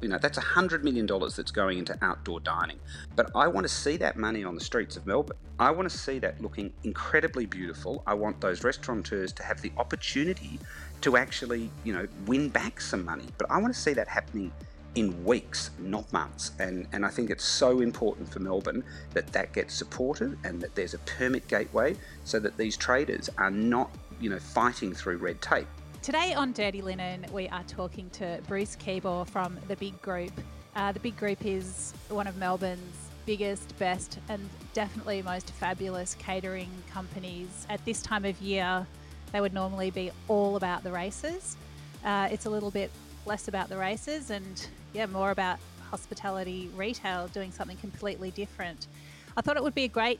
You know, that's $100 million that's going into outdoor dining. But I want to see that money on the streets of Melbourne. I want to see that looking incredibly beautiful. I want those restaurateurs to have the opportunity to actually, you know, win back some money. But I want to see that happening in weeks, not months. And, and I think it's so important for Melbourne that that gets supported and that there's a permit gateway so that these traders are not, you know, fighting through red tape. Today on Dirty Linen, we are talking to Bruce Keebaugh from The Big Group. Uh, the Big Group is one of Melbourne's biggest, best, and definitely most fabulous catering companies. At this time of year, they would normally be all about the races. Uh, it's a little bit less about the races and yeah, more about hospitality retail, doing something completely different. I thought it would be a great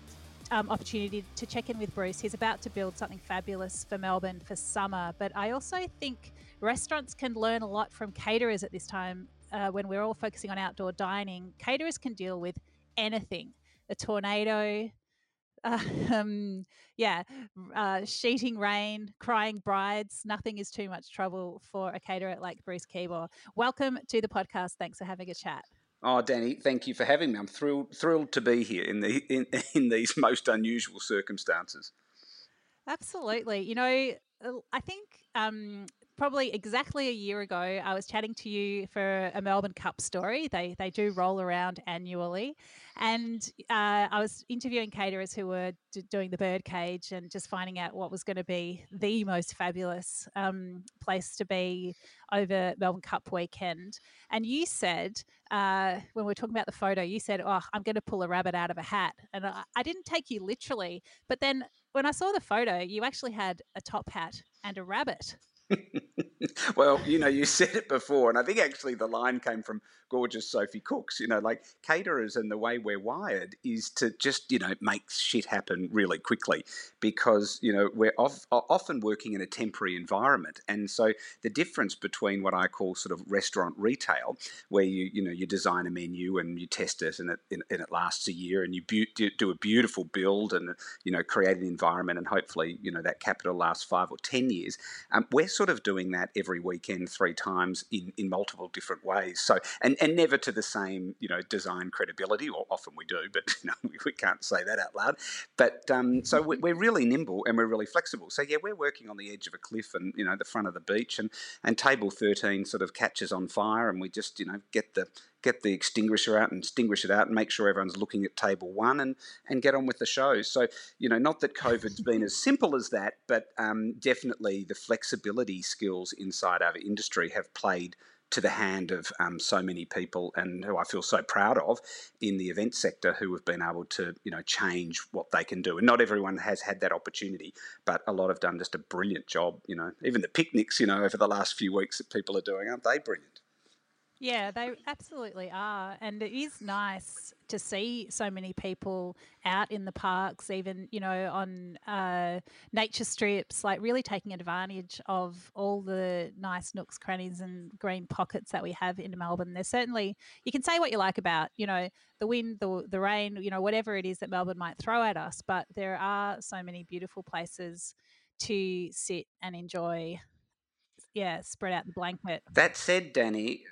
um, opportunity to check in with Bruce. He's about to build something fabulous for Melbourne for summer, but I also think restaurants can learn a lot from caterers at this time uh, when we're all focusing on outdoor dining. Caterers can deal with anything a tornado, um, yeah, uh, sheeting rain, crying brides. Nothing is too much trouble for a caterer like Bruce Keebaugh. Welcome to the podcast. Thanks for having a chat. Oh, Dani, thank you for having me. I'm thrilled thrilled to be here in the in, in these most unusual circumstances. Absolutely. You know, uh, I think um, probably exactly a year ago, I was chatting to you for a Melbourne Cup story. They they do roll around annually, and uh, I was interviewing caterers who were d- doing the birdcage and just finding out what was going to be the most fabulous um, place to be over Melbourne Cup weekend. And you said uh, when we were talking about the photo, you said, "Oh, I'm going to pull a rabbit out of a hat," and I, I didn't take you literally, but then when I saw the photo, you actually had a top hat and a rabbit. well, you know, you said it before, and I think actually the line came from gorgeous Sophie Cooks. You know, like caterers and the way we're wired is to just, you know, make shit happen really quickly because, you know, we're off, often working in a temporary environment. And so the difference between what I call sort of restaurant retail, where you, you know, you design a menu and you test it and it, and it lasts a year and you do a beautiful build and, you know, create an environment and hopefully, you know, that capital lasts five or 10 years. Um, we're sort of doing that every weekend, three times in, in multiple different ways. So, and, and never to the same, you know, design credibility, or often we do, but you know, we, we can't say that out loud. But um, so we're really nimble and we're really flexible. So yeah, we're working on the edge of a cliff and you know the front of the beach, and and table thirteen sort of catches on fire, and we just you know get the get the extinguisher out and extinguish it out and make sure everyone's looking at table one and, and get on with the show. So, you know, not that COVID's been as simple as that, but um, definitely the flexibility skills inside our industry have played to the hand of um, so many people and who I feel so proud of in the event sector who have been able to, you know, change what they can do. And not everyone has had that opportunity, but a lot have done just a brilliant job, you know. Even the picnics, you know, over the last few weeks that people are doing, aren't they brilliant? Yeah, they absolutely are. And it is nice to see so many people out in the parks, even, you know, on uh, nature strips, like really taking advantage of all the nice nooks, crannies, and green pockets that we have in Melbourne. There's certainly, you can say what you like about, you know, the wind, the, the rain, you know, whatever it is that Melbourne might throw at us, but there are so many beautiful places to sit and enjoy yeah, spread out the blanket. That said, Dani,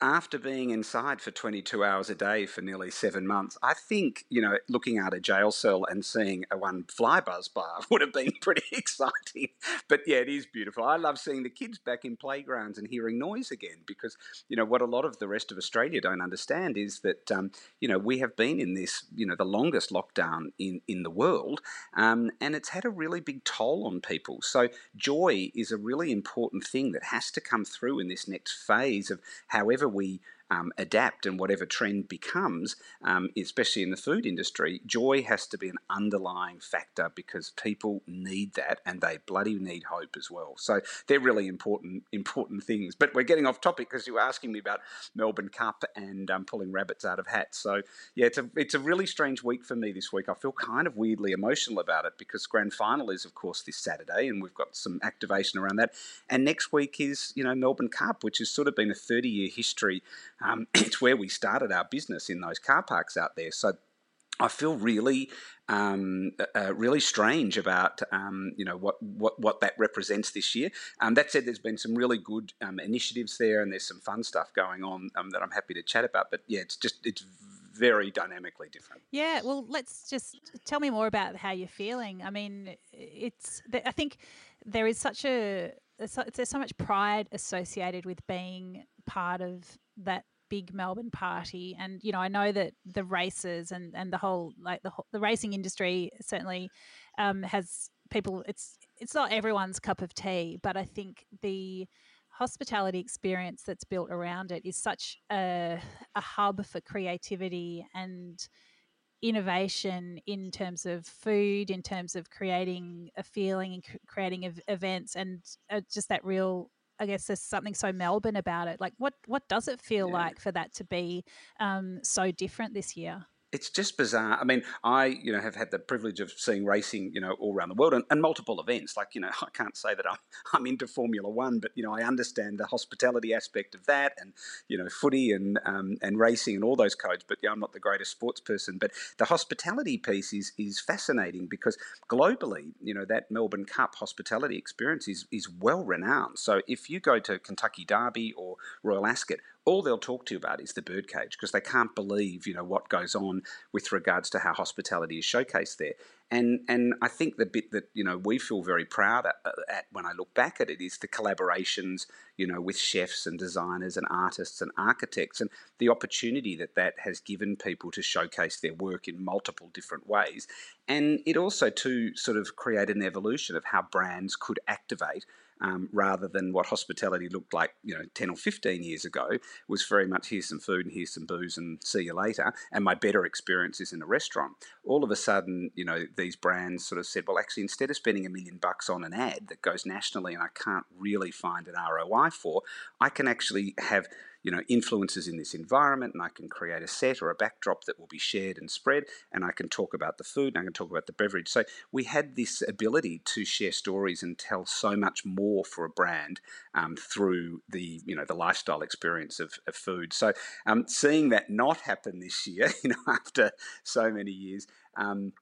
after being inside for 22 hours a day for nearly seven months, I think, you know, looking out a jail cell and seeing a one fly buzz bar would have been pretty exciting. But yeah, it is beautiful. I love seeing the kids back in playgrounds and hearing noise again because, you know, what a lot of the rest of Australia don't understand is that, um, you know, we have been in this, you know, the longest lockdown in, in the world um, and it's had a really big toll on people. So joy is a really important thing that has to come through in this next phase of however we um, adapt and whatever trend becomes, um, especially in the food industry, joy has to be an underlying factor because people need that and they bloody need hope as well. So they're really important important things. But we're getting off topic because you were asking me about Melbourne Cup and um, pulling rabbits out of hats. So yeah, it's a it's a really strange week for me this week. I feel kind of weirdly emotional about it because grand final is of course this Saturday and we've got some activation around that. And next week is you know Melbourne Cup, which has sort of been a 30 year history um, it's where we started our business in those car parks out there. So I feel really, um, uh, really strange about um, you know what, what what that represents this year. Um, that said, there's been some really good um, initiatives there, and there's some fun stuff going on um, that I'm happy to chat about. But yeah, it's just it's very dynamically different. Yeah, well, let's just tell me more about how you're feeling. I mean, it's I think there is such a there's so much pride associated with being part of that big Melbourne party. And you know, I know that the races and and the whole like the the racing industry certainly um, has people. It's it's not everyone's cup of tea, but I think the hospitality experience that's built around it is such a, a hub for creativity and innovation in terms of food, in terms of creating a feeling and creating events, and uh, just that real I guess there's something so Melbourne about it. Like, what what does it feel yeah. like for that to be um, so different this year? It's just bizarre. I mean, I you know have had the privilege of seeing racing you know all around the world and, and, multiple events. Like you know, I can't say that I'm I'm into Formula One, but you know I understand the hospitality aspect of that, and you know footy and um, and racing and all those codes. But yeah, I'm not the greatest sports person. But the hospitality piece is is fascinating because globally, you know that Melbourne Cup hospitality experience is is well renowned. So if you go to Kentucky Derby or Royal Ascot, all they'll talk to you about is the birdcage because they can't believe you know what goes on with regards to how hospitality is showcased there. And and I think the bit that you know we feel very proud at, at, when I look back at it is the collaborations you know with chefs and designers and artists and architects and the opportunity that that has given people to showcase their work in multiple different ways. And it also to sort of create an evolution of how brands could activate um, rather than what hospitality looked like, you know, 10 or 15 years ago, was very much here's some food and here's some booze and see you later. And my better experience is in a restaurant. All of a sudden, you know, these brands sort of said, well, actually, instead of spending a million bucks on an ad that goes nationally and I can't really find an ROI for, I can actually have you know, influences in this environment, and I can create a set or a backdrop that will be shared and spread, and I can talk about the food and I can talk about the beverage. So we had this ability to share stories and tell so much more for a brand um, through the you know the lifestyle experience of, of food. So um, seeing that not happen this year, you know, after so many years. Um,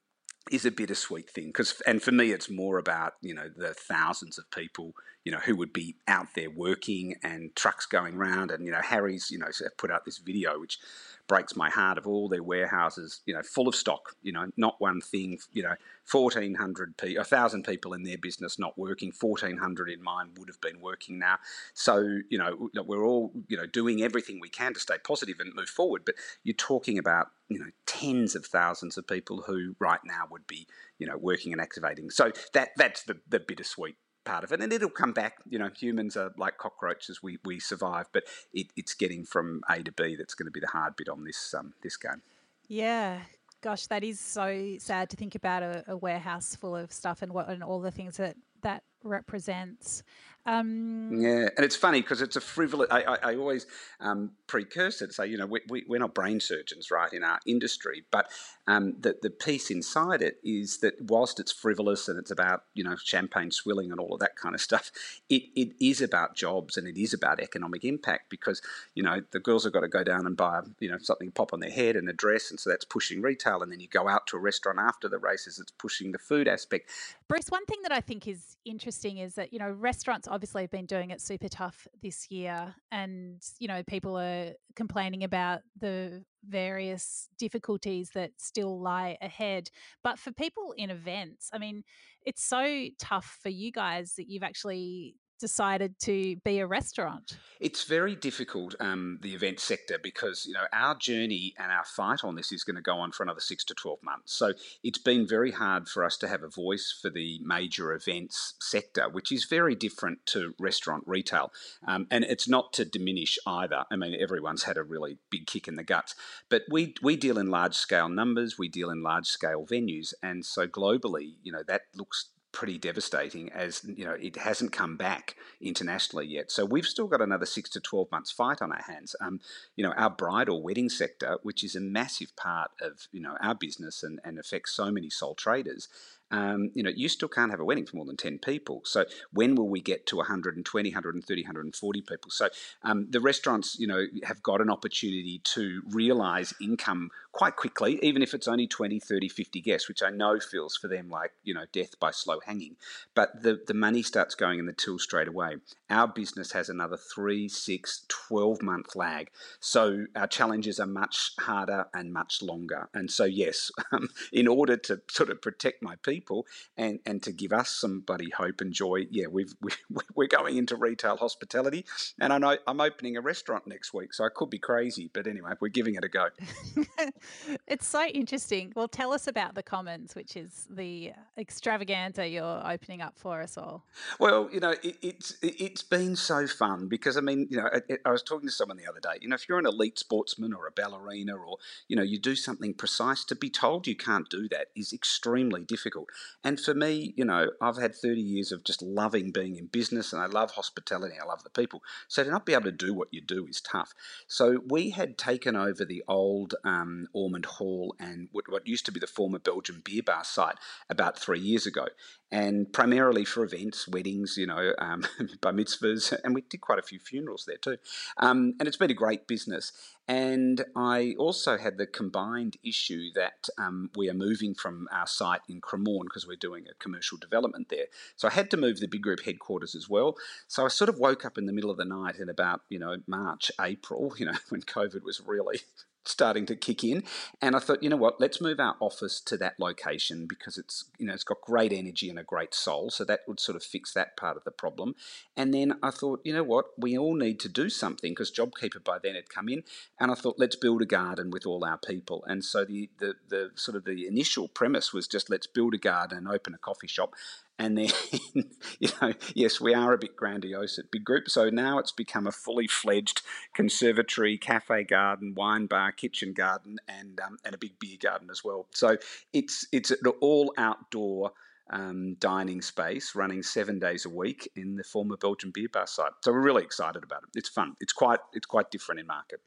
is a bittersweet thing because and for me it's more about you know the thousands of people you know who would be out there working and trucks going around and you know Harry's you know put out this video which breaks my heart of all their warehouses, you know, full of stock, you know, not one thing, you know, 1,400 people, 1,000 people in their business not working, 1,400 in mine would have been working now. So, you know, we're all, you know, doing everything we can to stay positive and move forward. But you're talking about, you know, tens of thousands of people who right now would be, you know, working and activating. So that that's the, the bittersweet part of it, and it'll come back. You know, humans are like cockroaches; we we survive, but it, it's getting from A to B that's going to be the hard bit on this um, this game. Yeah, gosh, that is so sad to think about a, a warehouse full of stuff and what and all the things that that represents. Um, yeah, and it's funny because it's a frivolous. I, I, I always um, precursor to say, you know, we, we, we're not brain surgeons, right, in our industry, but um, the, the piece inside it is that whilst it's frivolous and it's about, you know, champagne swilling and all of that kind of stuff, it, it is about jobs and it is about economic impact because, you know, the girls have got to go down and buy, you know, something pop on their head and a dress, and so that's pushing retail. And then you go out to a restaurant after the races, it's pushing the food aspect. Bruce, one thing that I think is interesting is that, you know, restaurants obviously have been doing it super tough this year. And, you know, people are complaining about the various difficulties that still lie ahead. But for people in events, I mean, it's so tough for you guys that you've actually decided to be a restaurant? It's very difficult, um, the event sector, because you know our journey and our fight on this is going to go on for another six to twelve months. So it's been very hard for us to have a voice for the major events sector, which is very different to restaurant retail. Um, and it's not to diminish either. I mean, everyone's had a really big kick in the guts, but we we deal in large scale numbers, we deal in large scale venues, and so globally, you know, that looks pretty devastating as you know it hasn't come back internationally yet so we've still got another six to 12 months fight on our hands um, you know our bridal wedding sector which is a massive part of you know our business and, and affects so many sole traders um, you know, you still can't have a wedding for more than 10 people. So when will we get to 120, 130, 140 people? So um, the restaurants, you know, have got an opportunity to realize income quite quickly, even if it's only 20, 30, 50 guests, which I know feels for them like, you know, death by slow hanging. But the, the money starts going in the till straight away. Our business has another three, six, 12 month lag. So our challenges are much harder and much longer. And so, yes, um, in order to sort of protect my people and, and to give us some bloody hope and joy, yeah, we've, we, we're going into retail hospitality. And I know I'm opening a restaurant next week, so I could be crazy. But anyway, we're giving it a go. it's so interesting. Well, tell us about the Commons, which is the extravaganza you're opening up for us all. Well, you know, it, it's it's been so fun because I mean, you know, it, I was talking to someone the other day. You know, if you're an elite sportsman or a ballerina, or you know, you do something precise, to be told you can't do that is extremely difficult. And for me, you know, I've had 30 years of just loving being in business, and I love hospitality. I love the people. So to not be able to do what you do is tough. So we had taken over the old um, Ormond Hall and what, used to be the former Belgian beer bar site about three years ago and primarily for events, weddings, you know, um, bar mitzvahs, and we did quite a few funerals there too. Um, and it's been a great business. And I also had the combined issue that um, we are moving from our site in Cremorne because we're doing a commercial development there. So I had to move the big group headquarters as well. So I sort of woke up in the middle of the night in about, you know, March, April, you know, when COVID was really starting to kick in. And i thought you know what? Let's move our office to that location because it's you know it's got great energy and a great soul. So that would sort of fix that part of the problem. And then i thought you know what? We all need to do something because jobkeeper by then had come in. And i thought let's build a garden with all our people. And so the the, the sort of the initial premise was just let's build a garden and open a coffee shop and then, you know, yes, we are a bit grandiose at Big Group. So now it's become a fully fledged conservatory, cafe garden, wine bar, kitchen garden, and um, and a big beer garden as well. So it's it's an all outdoor. Um, dining space running seven days a week in the former Belgian beer bar site. So we're really excited about it. It's fun. It's quite it's quite different in market.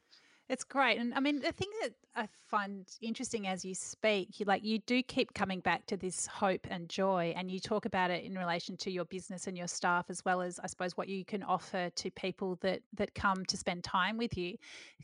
It's great. And I mean, the thing that I find interesting as you speak, you like you do keep coming back to this hope and joy and you talk about it in relation to your business and your staff as well as I suppose what you can offer to people that that come to spend time with you.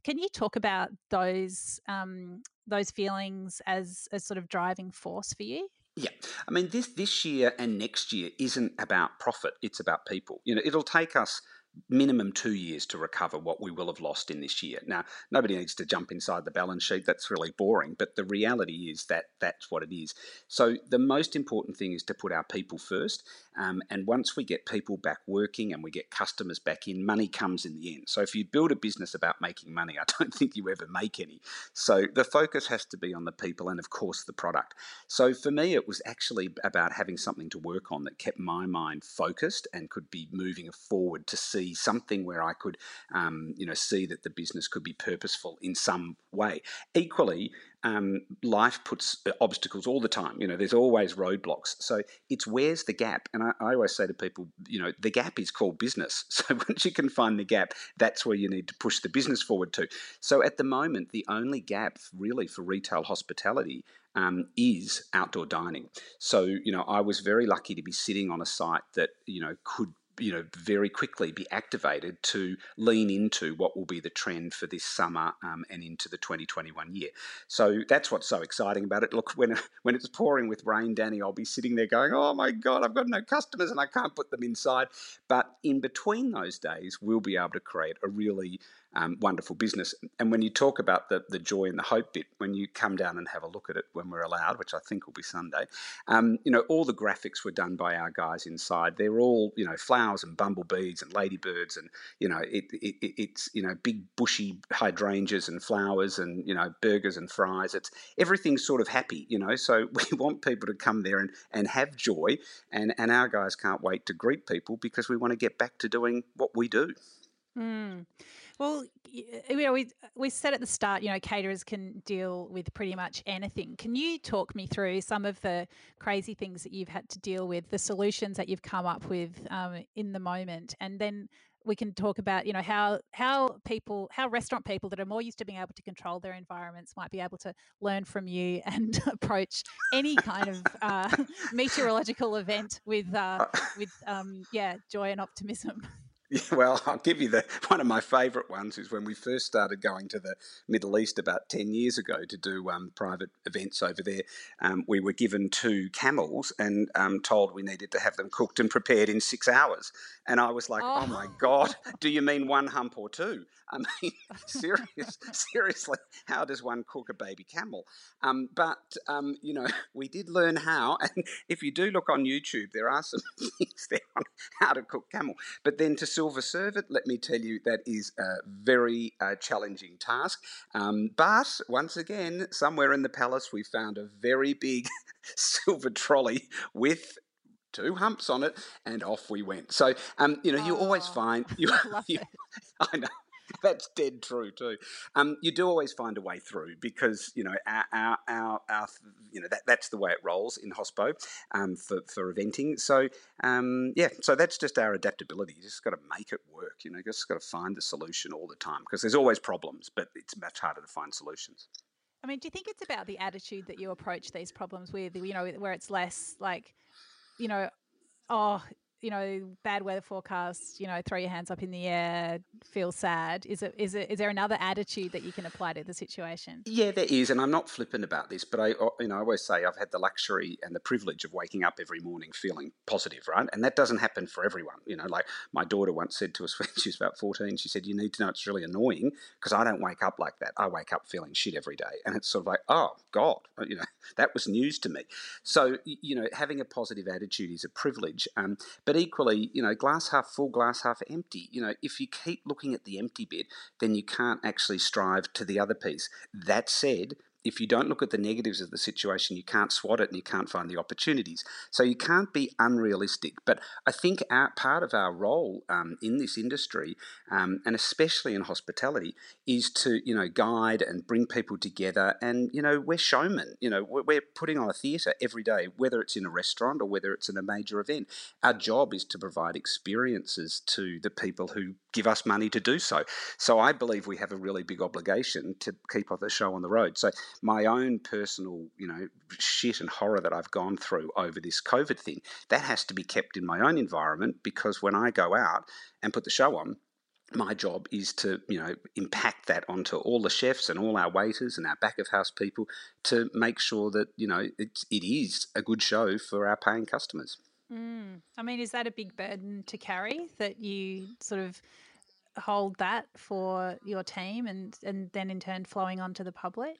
Can you talk about those um, those feelings as a sort of driving force for you? Yeah, I mean this this year and next year isn't about profit; it's about people. You know, it'll take us minimum two years to recover what we will have lost in this year. Now, nobody needs to jump inside the balance sheet. That's really boring. But the reality is that that's what it is. So the most important thing is to put our people first. Um, and once we get people back working and we get customers back in, money comes in the end. So if you build a business about making money, I don't think you ever make any. So the focus has to be on the people and, of course, the product. So for me, it was actually about having something to work on that kept my mind focused and could be moving forward to see something where I could, um, you know, see that the business could be purposeful in some way. Equally, um, life puts uh, obstacles all the time. You know, there's always roadblocks. So it's where's the gap? And I, I, always say to people, you know, the gap is called business. So once you can find the gap, that's where you need to push the business forward to. So at the moment, the only gap really for retail hospitality um, is outdoor dining. So, you know, I was very lucky to be sitting on a site that, you know, could you know, very quickly be activated to lean into what will be the trend for this summer um, and into the 2021 year. So that's what's so exciting about it. Look, when when it's pouring with rain, Dani, I'll be sitting there going, "Oh my God, I've got no customers and I can't put them inside." But in between those days, we'll be able to create a really um, wonderful business. And when you talk about the, the joy and the hope bit, when you come down and have a look at it when we're allowed, which I think will be Sunday, um, you know, all the graphics were done by our guys inside. They're all, you know, flowers and bumblebees and ladybirds and, you know, it, it, it's, you know, big bushy hydrangeas and flowers and, you know, burgers and fries. It's everything's sort of happy, you know, so we want people to come there and, and have joy. And, and our guys can't wait to greet people because we want to get back to doing what we do. Mm. Well, you know, we we said at the start, you know, caterers can deal with pretty much anything. Can you talk me through some of the crazy things that you've had to deal with, the solutions that you've come up with um, in the moment, and then we can talk about you know how how people how restaurant people that are more used to being able to control their environments might be able to learn from you and approach any kind of uh, meteorological event with uh, uh with um, yeah joy and optimism. Well, I'll give you the one of my favourite ones is when we first started going to the Middle East about ten years ago to do um, private events over there. Um, we were given two camels and um, told we needed to have them cooked and prepared in six hours. And I was like, oh, oh my god, do you mean one hump or two? I mean, serious, seriously, how does one cook a baby camel? Um, but um, you know, we did learn how, and if you do look on YouTube, there are some things there on how to cook camel. But then to silver serve it, let me tell you, that is a very uh, challenging task. Um, but once again, somewhere in the palace, we found a very big silver trolley with two humps on it, and off we went. So, um, you know, oh, you always find you. you I know. That's dead true too. Um, you do always find a way through because you know our, our, our, our you know that, that's the way it rolls in hospo um, for for eventing. So um, yeah, so that's just our adaptability. You just got to make it work. You know, you just got to find the solution all the time because there's always problems, but it's much harder to find solutions. I mean, do you think it's about the attitude that you approach these problems with? You know, where it's less like, you know, oh, you know, bad weather forecast, you know, throw your hands up in the air, feel sad. Is it is it is there another attitude that you can apply to the situation? Yeah, there is, and I'm not flippant about this, but I you know I always say I've had the luxury and the privilege of waking up every morning feeling positive, right? And that doesn't happen for everyone. You know, like my daughter once said to us when she was about 14, she said, "You need to know it's really annoying because I don't wake up like that. I wake up feeling shit every day." And it's sort of like, "Oh God," you know, that was news to me. So you know, having a positive attitude is a privilege, um, but but equally, you know, glass half full, glass half empty. You know, if you keep looking at the empty bit, then you can't actually strive to the other piece. That said, if you don't look at the negatives of the situation, you can't swat it and you can't find the opportunities. So you can't be unrealistic. But I think our, part of our role um, in this industry, um, and especially in hospitality, is to you know guide and bring people together. And you know we're showmen. You know we're, we're putting on a theatre every day, whether it's in a restaurant or whether it's in a major event. Our job is to provide experiences to the people who give us money to do so. So I believe we have a really big obligation to keep the show on the road. So my own personal, you know, shit and horror that I've gone through over this COVID thing, that has to be kept in my own environment because when I go out and put the show on, my job is to you know impact that onto all the chefs and all our waiters and our back of house people to make sure that you know it's, it is a good show for our paying customers. Mm. I mean, is that a big burden to carry that you sort of hold that for your team and and then in turn flowing on to the public?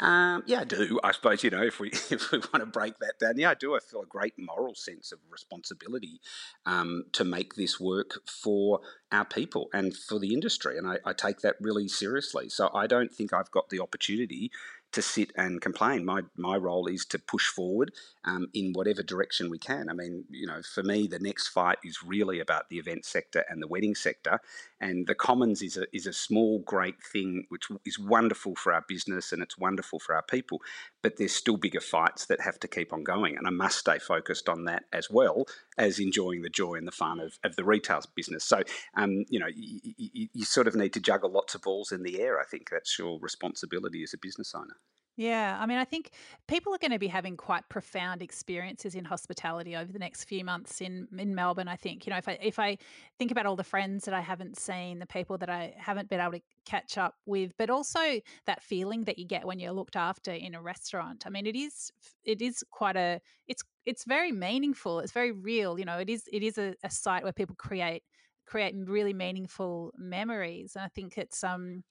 Um, yeah, I do. I suppose you know if we if we want to break that down, yeah, I do. I feel a great moral sense of responsibility um, to make this work for our people and for the industry, and I, I take that really seriously. So I don't think I've got the opportunity to sit and complain. My my role is to push forward um, in whatever direction we can. I mean, you know, for me, the next fight is really about the event sector and the wedding sector. And the Commons is a is a small, great thing which is wonderful for our business and it's wonderful for our people. But there's still bigger fights that have to keep on going, and I must stay focused on that as well as enjoying the joy and the fun of, of the retail business. So, um, you know, you, you, you sort of need to juggle lots of balls in the air. I think that's your responsibility as a business owner. Yeah, I mean, I think people are going to be having quite profound experiences in hospitality over the next few months in in Melbourne. I think you know if I if I think about all the friends that I haven't seen, the people that I haven't been able to catch up with, but also that feeling that you get when you're looked after in a restaurant. I mean, it is it is quite a it's it's very meaningful. It's very real. You know, it is it is a, a site where people create create really meaningful memories, and I think it's um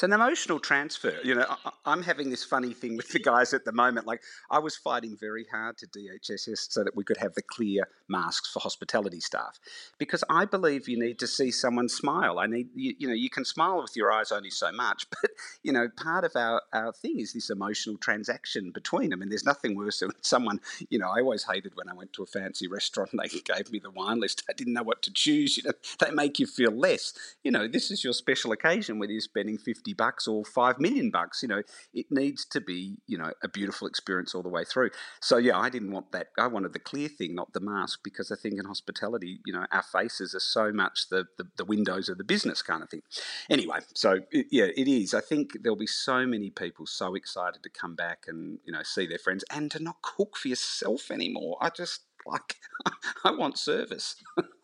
it's an emotional transfer. You know, I, am having this funny thing with the guys at the moment. Like, I was fighting very hard to DHHS so that we could have the clear masks for hospitality staff because I believe you need to see someone smile. I need, you, you know, you can smile with your eyes only so much, but, you know, part of our, our thing is this emotional transaction between them. And there's nothing worse than someone, you know, I always hated when I went to a fancy restaurant and they gave me the wine list. I didn't know what to choose. You know, they make you feel less. You know, this is your special occasion where you're spending 50 50 bucks or 5 million bucks. You know, it needs to be, you know, a beautiful experience all the way through. So, yeah, I didn't want that. I wanted the clear thing, not the mask, because I think in hospitality, you know, our faces are so much the, the, the windows of the business kind of thing. Anyway, so it, yeah, it is. I think there'll be so many people so excited to come back and, you know, see their friends and to not cook for yourself anymore. I just like, I want service.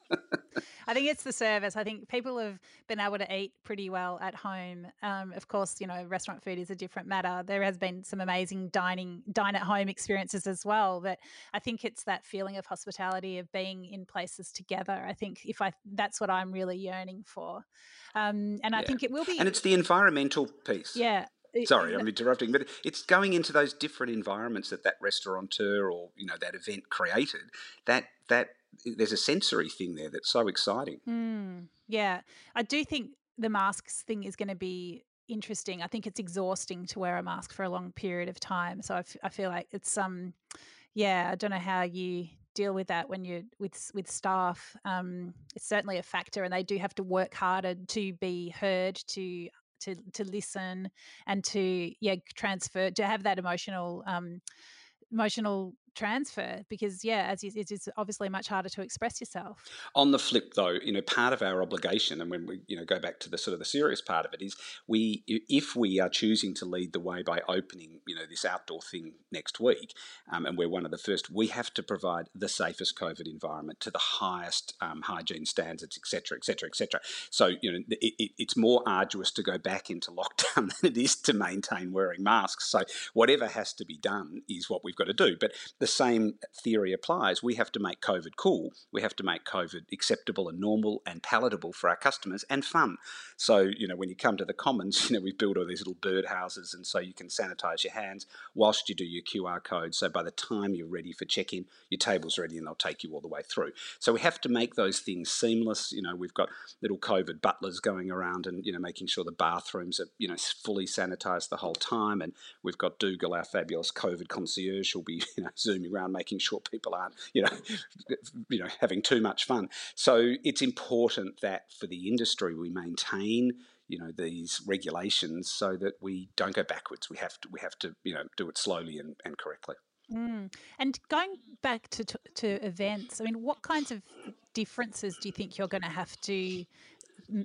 I think it's the service. I think people have been able to eat pretty well at home. Um, of course, you know, restaurant food is a different matter. There has been some amazing dining, dine at home experiences as well. But I think it's that feeling of hospitality of being in places together. I think if I, that's what I'm really yearning for. Um, and I think it will be. And it's the environmental piece. Yeah, Sorry, I'm interrupting, but it's going into those different environments that that restaurateur or you know that event created. That that there's a sensory thing there that's so exciting. Mm, yeah, I do think the masks thing is going to be interesting. I think it's exhausting to wear a mask for a long period of time. So I, f- I feel like it's um, yeah, I don't know how you deal with that when you're with with staff. Um, it's certainly a factor, and they do have to work harder to be heard, to to to listen, and to yeah transfer to have that emotional um, emotional transfer because yeah as you, it is obviously much harder to express yourself. On the flip though you know part of our obligation and when we you know go back to the sort of the serious part of it is we if we are choosing to lead the way by opening you know this outdoor thing next week um, and we're one of the first we have to provide the safest covid environment to the highest um, hygiene standards etc etc etc so you know it, it, it's more arduous to go back into lockdown than it is to maintain wearing masks. So whatever has to be done is what we've got to do. But the the same theory applies. We have to make COVID cool. We have to make COVID acceptable and normal and palatable for our customers and fun. So, you know, when you come to the commons, you know, we've built all these little bird houses and so you can sanitize your hands whilst you do your QR code. So by the time you're ready for check-in, your table's ready and they'll take you all the way through. So we have to make those things seamless. You know, we've got little COVID butlers going around and, you know, making sure the bathrooms are, you know, fully sanitized the whole time. And we've got Dougal, our fabulous COVID concierge, who'll be, you know, zooming around making sure people aren't, you know, you know, having too much fun. So it's important that for the industry we maintain you know these regulations so that we don't go backwards we have to we have to you know do it slowly and, and correctly mm. and going back to, to, to events i mean what kinds of differences do you think you're going to have to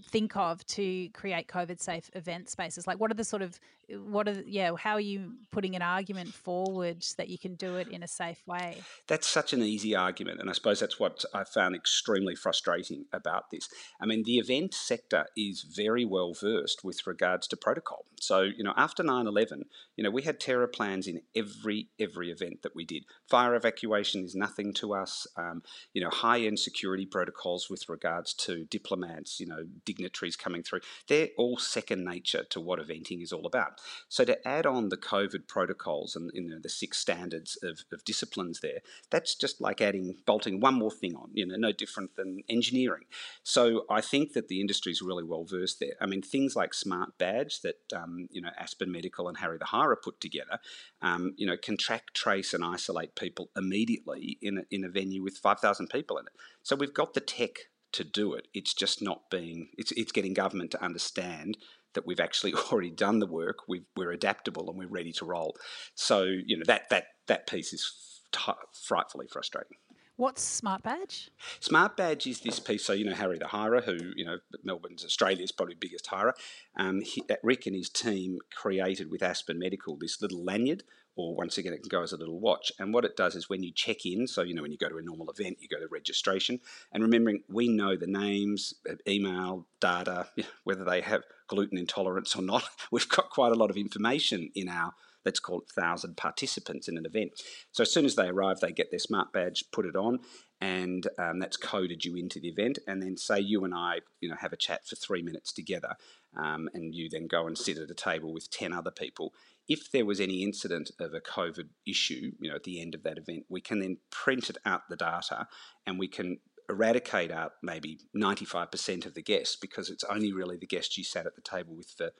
think of to create COVID safe event spaces? Like, what are the sort of, what are, yeah, how are you putting an argument forward that you can do it in a safe way? That's such an easy argument. And I suppose that's what I found extremely frustrating about this. I mean, the event sector is very well versed with regards to protocol. So, you know, after 9 11, you know, we had terror plans in every, every event that we did. Fire evacuation is nothing to us. Um, you know, high end security protocols with regards to diplomats, you know, dignitaries coming through, they're all second nature to what eventing is all about. So to add on the COVID protocols and you know, the six standards of, of disciplines there, that's just like adding, bolting one more thing on, you know, no different than engineering. So I think that the industry is really well versed there. I mean, things like Smart Badge that, um, you know, Aspen Medical and Harry the Hirer put together, um, you know, can track, trace and isolate people immediately in a, in a venue with 5,000 people in it. So we've got the tech to do it. It's just not being, it's, it's getting government to understand that we've actually already done the work, we are adaptable and we're ready to roll. So, you know, that, that, that piece is t- frightfully frustrating. What's Smart Badge? Smart Badge is this piece. So you know Harry the Hirer, who you know Melbourne's Australia's probably biggest hirer. Um, he, Rick and his team created with Aspen Medical this little lanyard or once again, it can go as a little watch. And what it does is when you check in, so you know, when you go to a normal event, you go to registration, and remembering we know the names, uh, email, data, whether they have gluten intolerance or not. We've got quite a lot of information in our let's call it thousand participants in an event. So as soon as they arrive, they get their smart badge, put it on, and um, that's coded you into the event. And then say you and I, you know, have a chat for three minutes together, um, and you then go and sit at a table with ten other people if there was any incident of a COVID issue, you know, at the end of that event, we can then print it out the data and we can eradicate out maybe 95% of the guests because it's only really the guests you sat at the table with for,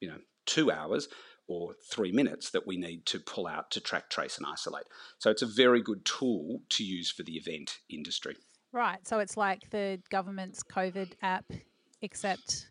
you know, two hours or three minutes that we need to pull out to track, trace, and isolate. So it's a very good tool to use for the event industry. Right. So it's like the government's COVID app, except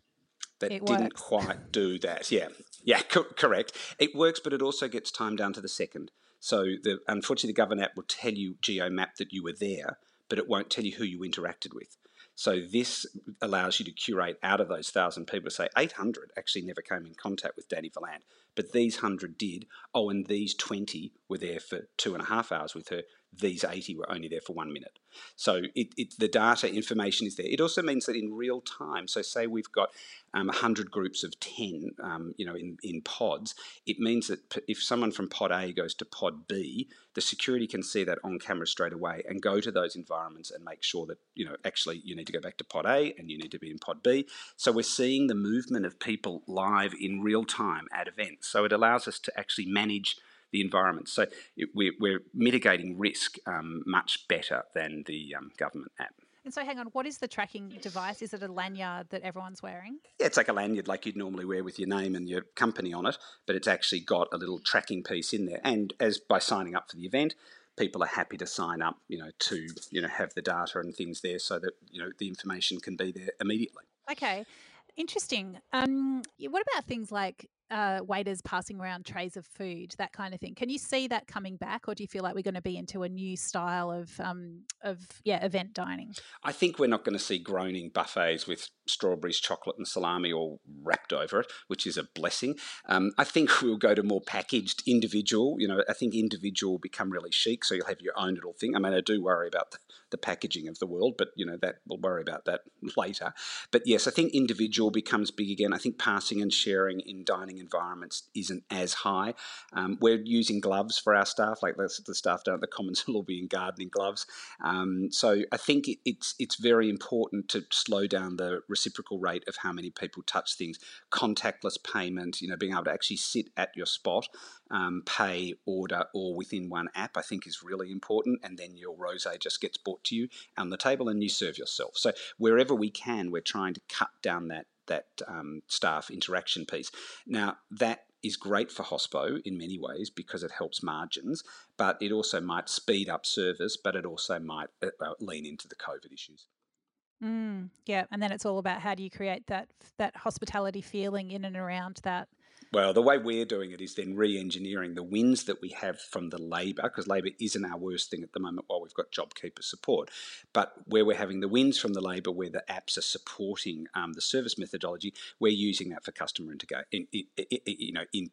that it didn't works. quite do that. Yeah, yeah, co- correct. It works, but it also gets time down to the second. So the unfortunately, the Govern app will tell you GeoMap that you were there, but it won't tell you who you interacted with. So this allows you to curate out of those thousand people. Say 800 actually never came in contact with Dani Valent, but these hundred did. Oh, and these 20 were there for two and a half hours with her these 80 were only there for one minute. So it, it, the data information is there. It also means that in real time, so say we've got um, 100 groups of 10, um, you know, in, in pods, it means that if someone from pod A goes to pod B, the security can see that on camera straight away and go to those environments and make sure that, you know, actually you need to go back to pod A and you need to be in pod B. So we're seeing the movement of people live in real time at events. So it allows us to actually manage the environment. So it, we're, we're, mitigating risk um, much better than the um, government app. And so, hang on, what is the tracking device? Is it a lanyard that everyone's wearing? Yeah, it's like a lanyard like you'd normally wear with your name and your company on it, but it's actually got a little tracking piece in there. And as by signing up for the event, people are happy to sign up, you know, to you know have the data and things there, so that you know the information can be there immediately. Okay, interesting. Um, what about things like uh, waiters passing around trays of food, that kind of thing. Can you see that coming back, or do you feel like we're going to be into a new style of um, of yeah event dining? I think we're not going to see groaning buffets with strawberries, chocolate, and salami all wrapped over it, which is a blessing. Um, I think we'll go to more packaged individual. You know, I think individual will become really chic, so you'll have your own little thing. I mean, I do worry about the, the packaging of the world, but you know that we'll worry about that later. But yes, I think individual becomes big again. I think passing and sharing in dining environments isn't as high. Um, we're using gloves for our staff, like the, the staff down at the Commons will all be in gardening gloves. Um, so I think it, it's it's very important to slow down the reciprocal rate of how many people touch things. Contactless payment, you know, being able to actually sit at your spot, um, pay, order, all within one app, I think is really important. And then your rosé just gets brought to you on the table, and you serve yourself. So wherever we can, we're trying to cut down that that um, staff interaction piece. Now, that is great for Hospo in many ways because it helps margins, but it also might speed up service, but it also might uh, uh lean into the COVID issues. Mm, yeah, and then it's all about how do you create that that hospitality feeling in and around that well, the way we're doing it is then re engineering the wins that we have from the labour, because labour isn't our worst thing at the moment while we've got JobKeeper support. But where we're having the wins from the labour, where the apps are supporting um, the service methodology, we're using that for customer integrate, in, in, in, you know, in,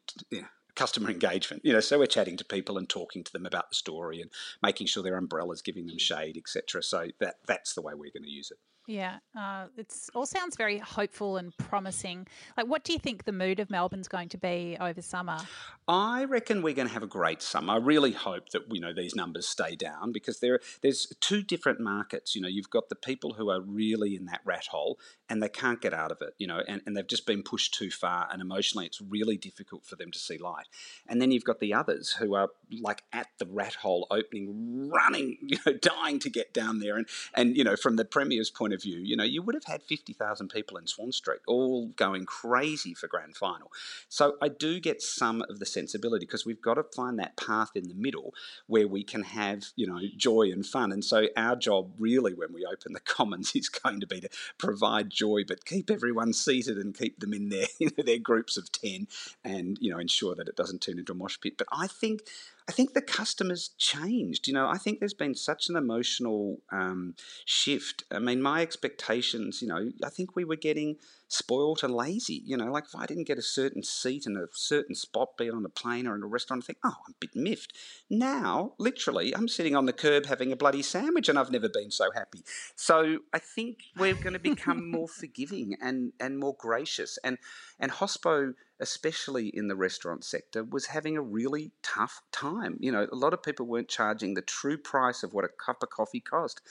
customer engagement. You know, so we're chatting to people and talking to them about the story and making sure their umbrella's giving them shade, etc. So that that's the way we're going to use it. Yeah, uh, it's all sounds very hopeful and promising. Like, what do you think the mood of Melbourne's going to be over summer? I reckon we're going to have a great summer. I really hope that you know these numbers stay down because there there's two different markets. You know, you've got the people who are really in that rat hole and they can't get out of it. You know, and, and they've just been pushed too far, and emotionally it's really difficult for them to see light. And then you've got the others who are like at the rat hole opening, running, you know, dying to get down there. And and you know, from the premier's point of view, you know, you would have had 50,000 people in Swan Street all going crazy for grand final. So I do get some of the sensibility because we've got to find that path in the middle where we can have, you know, joy and fun. And so our job really when we open the Commons is going to be to provide joy, but keep everyone seated and keep them in their, you know, their groups of 10 and, you know, ensure that it doesn't turn into a mosh pit. But I think I think the customers changed. You know, I think there's been such an emotional um, shift. I mean, my expectations, you know, I think we were getting spoilt and lazy. You know, like if I didn't get a certain seat in a certain spot, be it on a plane or in a restaurant, I think, oh, I'm a bit miffed. Now, literally, I'm sitting on the curb having a bloody sandwich and I've never been so happy. So I think we're going to become more forgiving and, and more gracious. And, and Hospo especially in the restaurant sector, was having a really tough time. You know, a lot of people weren't charging the true price of what a cup of coffee cost.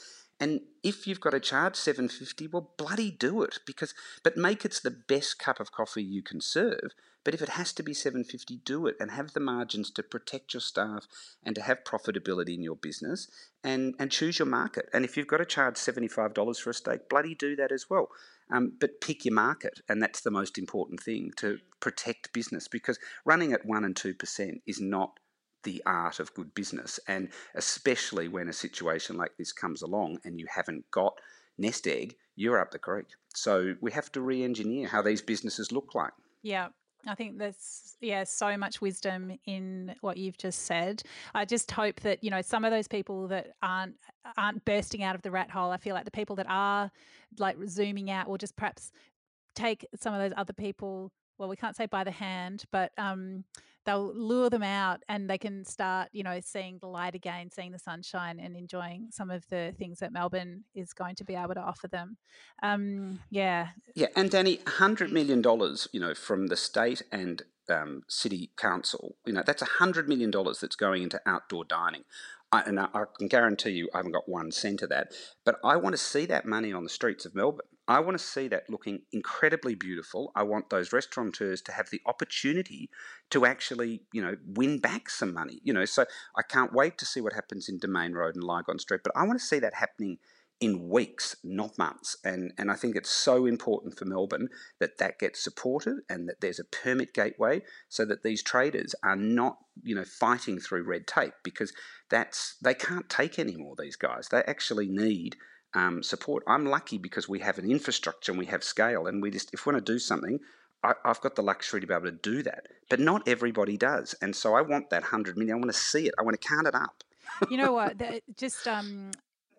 And if you've got to charge 750, well bloody do it because but make it the best cup of coffee you can serve. But if it has to be 750, do it and have the margins to protect your staff and to have profitability in your business and, and choose your market. And if you've got to charge $75 for a steak, bloody do that as well. Um, but pick your market, and that's the most important thing to protect business because running at 1% and 2% is not the art of good business. And especially when a situation like this comes along and you haven't got nest egg, you're up the creek. So we have to re-engineer how these businesses look like. Yeah, I think there's yeah so much wisdom in what you've just said. I just hope that you know some of those people that aren't aren't bursting out of the rat hole. I feel like the people that are like zooming out will just perhaps take some of those other people. Well, we can't say by the hand, but um, they'll lure them out and they can start, you know, seeing the light again, seeing the sunshine and enjoying some of the things that Melbourne is going to be able to offer them. Um, yeah. Yeah. And Dani, $100 million, you know, from the state and um, city council, you know, that's $100 million that's going into outdoor dining. I, and I, I can guarantee you I haven't got one cent of that, but I want to see that money on the streets of Melbourne. I want to see that looking incredibly beautiful. I want those restaurateurs to have the opportunity to actually, you know, win back some money. You know, so I can't wait to see what happens in Domain Road and Lygon Street, but I want to see that happening in weeks, not months. And and I think it's so important for Melbourne that that gets supported and that there's a permit gateway so that these traders are not you know fighting through red tape because that's they can't take anymore. These guys they actually need. Um, support. I'm lucky because we have an infrastructure and we have scale, and we just if we want to do something, I, have got the luxury to be able to do that. But not everybody does, and so I want that hundred million. I want to see it. I want to count it up. you know what? just um,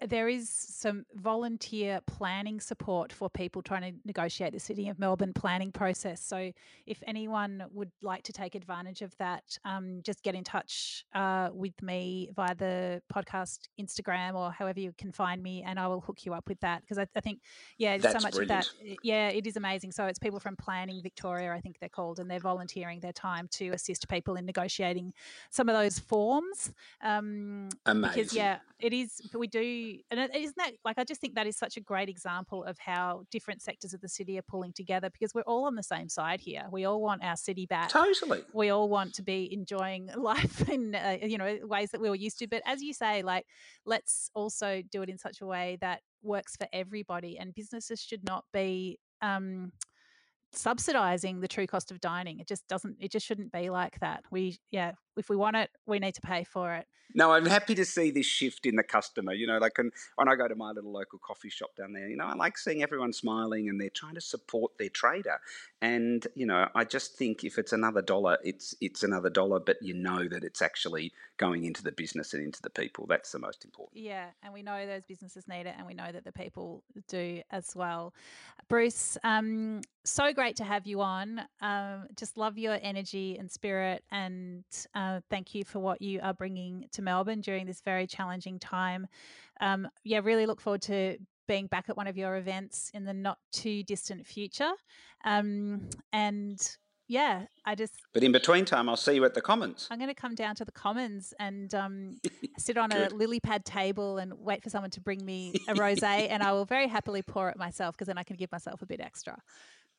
there is some volunteer planning support for people trying to negotiate the City of Melbourne planning process. So, if anyone would like to take advantage of that, um, just get in touch uh, with me via the podcast Instagram or however you can find me, and I will hook you up with that because I, I, think, yeah, That's so much brilliant. of that. Yeah, it is amazing. So, it's people from Planning Victoria, I think they're called, and they're volunteering their time to assist people in negotiating some of those forms. Um, amazing. Because, yeah, it is, we do and isn't that like I just think that is such a great example of how different sectors of the city are pulling together because we're all on the same side here. We all want our city back. Totally. We all want to be enjoying life in uh, you know ways that we were used to. But as you say, like let's also do it in such a way that works for everybody. And businesses should not be. Um, subsidizing the true cost of dining it just doesn't it just shouldn't be like that we yeah if we want it we need to pay for it no, I'm happy to see this shift in the customer. You know, like when, when I go to my little local coffee shop down there, you know, I like seeing everyone smiling and they're trying to support their trader. And you know, I just think if it's another dollar, it's it's another dollar, but you know that it's actually going into the business and into the people. That's the most important. Yeah, and we know those businesses need it, and we know that the people do as well. Bruce, um, so great to have you on. Um, just love your energy and spirit, and uh, thank you for what you are bringing to Melbourne during this very challenging time. Um, yeah, really look forward to being back at one of your events in the not too distant future. Um, and yeah, I just. But in between time, I'll see you at the Commons. I'm going to come down to the Commons and um, sit on a lily pad table and wait for someone to bring me a rosé, and I will very happily pour it myself because then I can give myself a bit extra.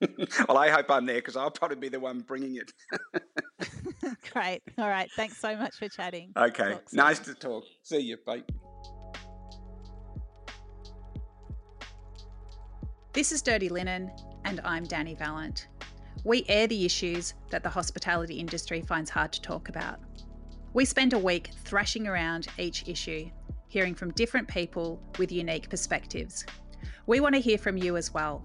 well, I hope I'm there because I'll probably be the one bringing it. Great. All right. Thanks so much for chatting. Okay. Nice to talk. See you. Bye. This is Dirty Linen, and I'm Dani Valent. We air the issues that the hospitality industry finds hard to talk about. We spend a week thrashing around each issue, hearing from different people with unique perspectives. We want to hear from you as well.